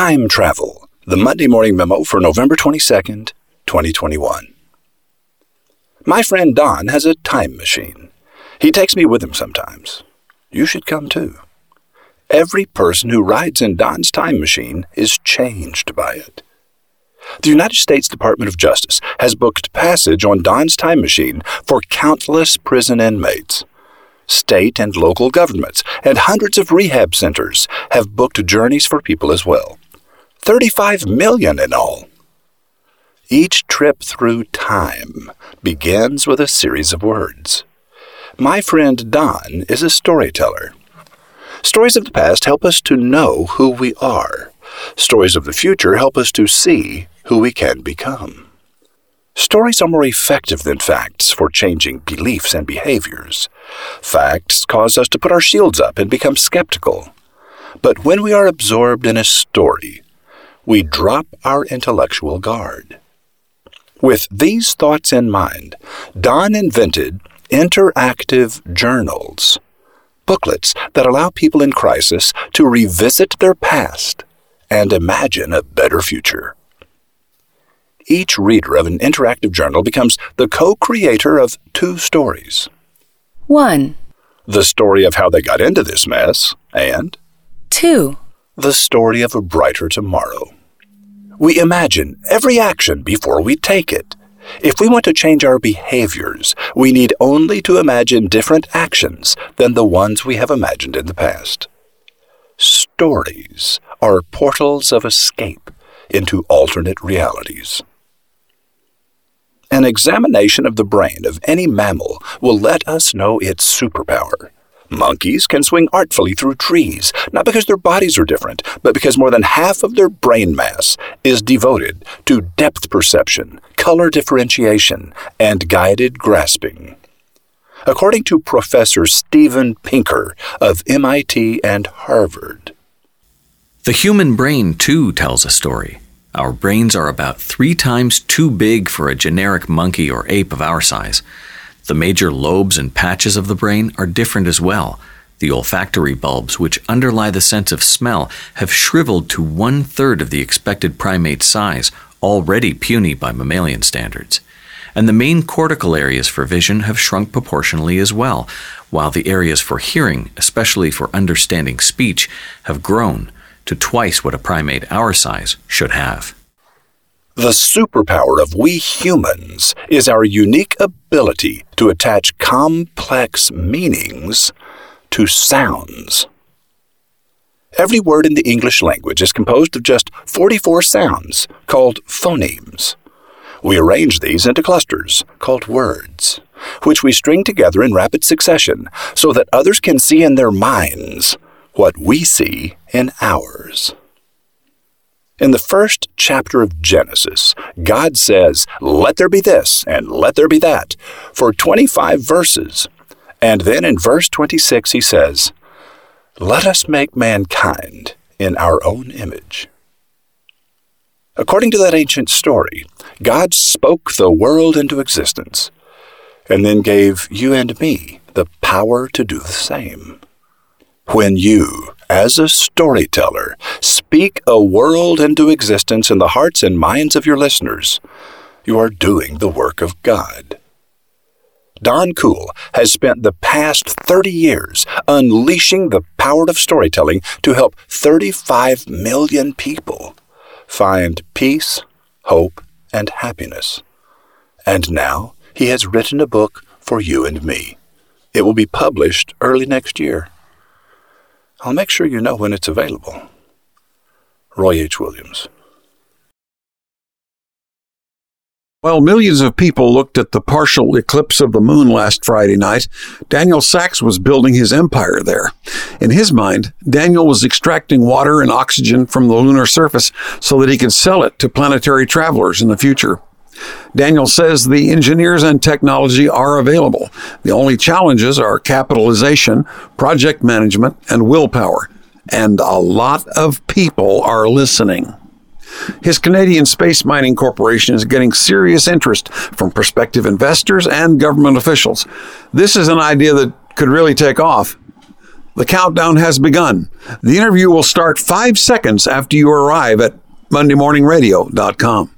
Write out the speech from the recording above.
Time Travel, the Monday Morning Memo for November 22nd, 2021. My friend Don has a time machine. He takes me with him sometimes. You should come too. Every person who rides in Don's time machine is changed by it. The United States Department of Justice has booked passage on Don's time machine for countless prison inmates. State and local governments and hundreds of rehab centers have booked journeys for people as well. 35 million in all. Each trip through time begins with a series of words. My friend Don is a storyteller. Stories of the past help us to know who we are. Stories of the future help us to see who we can become. Stories are more effective than facts for changing beliefs and behaviors. Facts cause us to put our shields up and become skeptical. But when we are absorbed in a story, we drop our intellectual guard. With these thoughts in mind, Don invented interactive journals, booklets that allow people in crisis to revisit their past and imagine a better future. Each reader of an interactive journal becomes the co creator of two stories 1. the story of how they got into this mess, and 2. the story of a brighter tomorrow. We imagine every action before we take it. If we want to change our behaviors, we need only to imagine different actions than the ones we have imagined in the past. Stories are portals of escape into alternate realities. An examination of the brain of any mammal will let us know its superpower. Monkeys can swing artfully through trees, not because their bodies are different, but because more than half of their brain mass is devoted to depth perception, color differentiation, and guided grasping. According to Professor Steven Pinker of MIT and Harvard, The human brain, too, tells a story. Our brains are about three times too big for a generic monkey or ape of our size. The major lobes and patches of the brain are different as well. The olfactory bulbs, which underlie the sense of smell, have shriveled to one third of the expected primate size, already puny by mammalian standards. And the main cortical areas for vision have shrunk proportionally as well, while the areas for hearing, especially for understanding speech, have grown to twice what a primate our size should have. The superpower of we humans is our unique ability to attach complex meanings to sounds. Every word in the English language is composed of just 44 sounds, called phonemes. We arrange these into clusters, called words, which we string together in rapid succession so that others can see in their minds what we see in ours. In the first chapter of Genesis, God says, Let there be this and let there be that, for 25 verses. And then in verse 26, he says, Let us make mankind in our own image. According to that ancient story, God spoke the world into existence and then gave you and me the power to do the same. When you, as a storyteller, speak a world into existence in the hearts and minds of your listeners, you are doing the work of God. Don Cool has spent the past 30 years unleashing the power of storytelling to help 35 million people find peace, hope, and happiness. And now he has written a book for you and me. It will be published early next year. I'll make sure you know when it's available. Roy H. Williams. While millions of people looked at the partial eclipse of the moon last Friday night, Daniel Sax was building his empire there. In his mind, Daniel was extracting water and oxygen from the lunar surface so that he could sell it to planetary travelers in the future. Daniel says the engineers and technology are available. The only challenges are capitalization, project management, and willpower. And a lot of people are listening. His Canadian Space Mining Corporation is getting serious interest from prospective investors and government officials. This is an idea that could really take off. The countdown has begun. The interview will start five seconds after you arrive at MondayMorningRadio.com.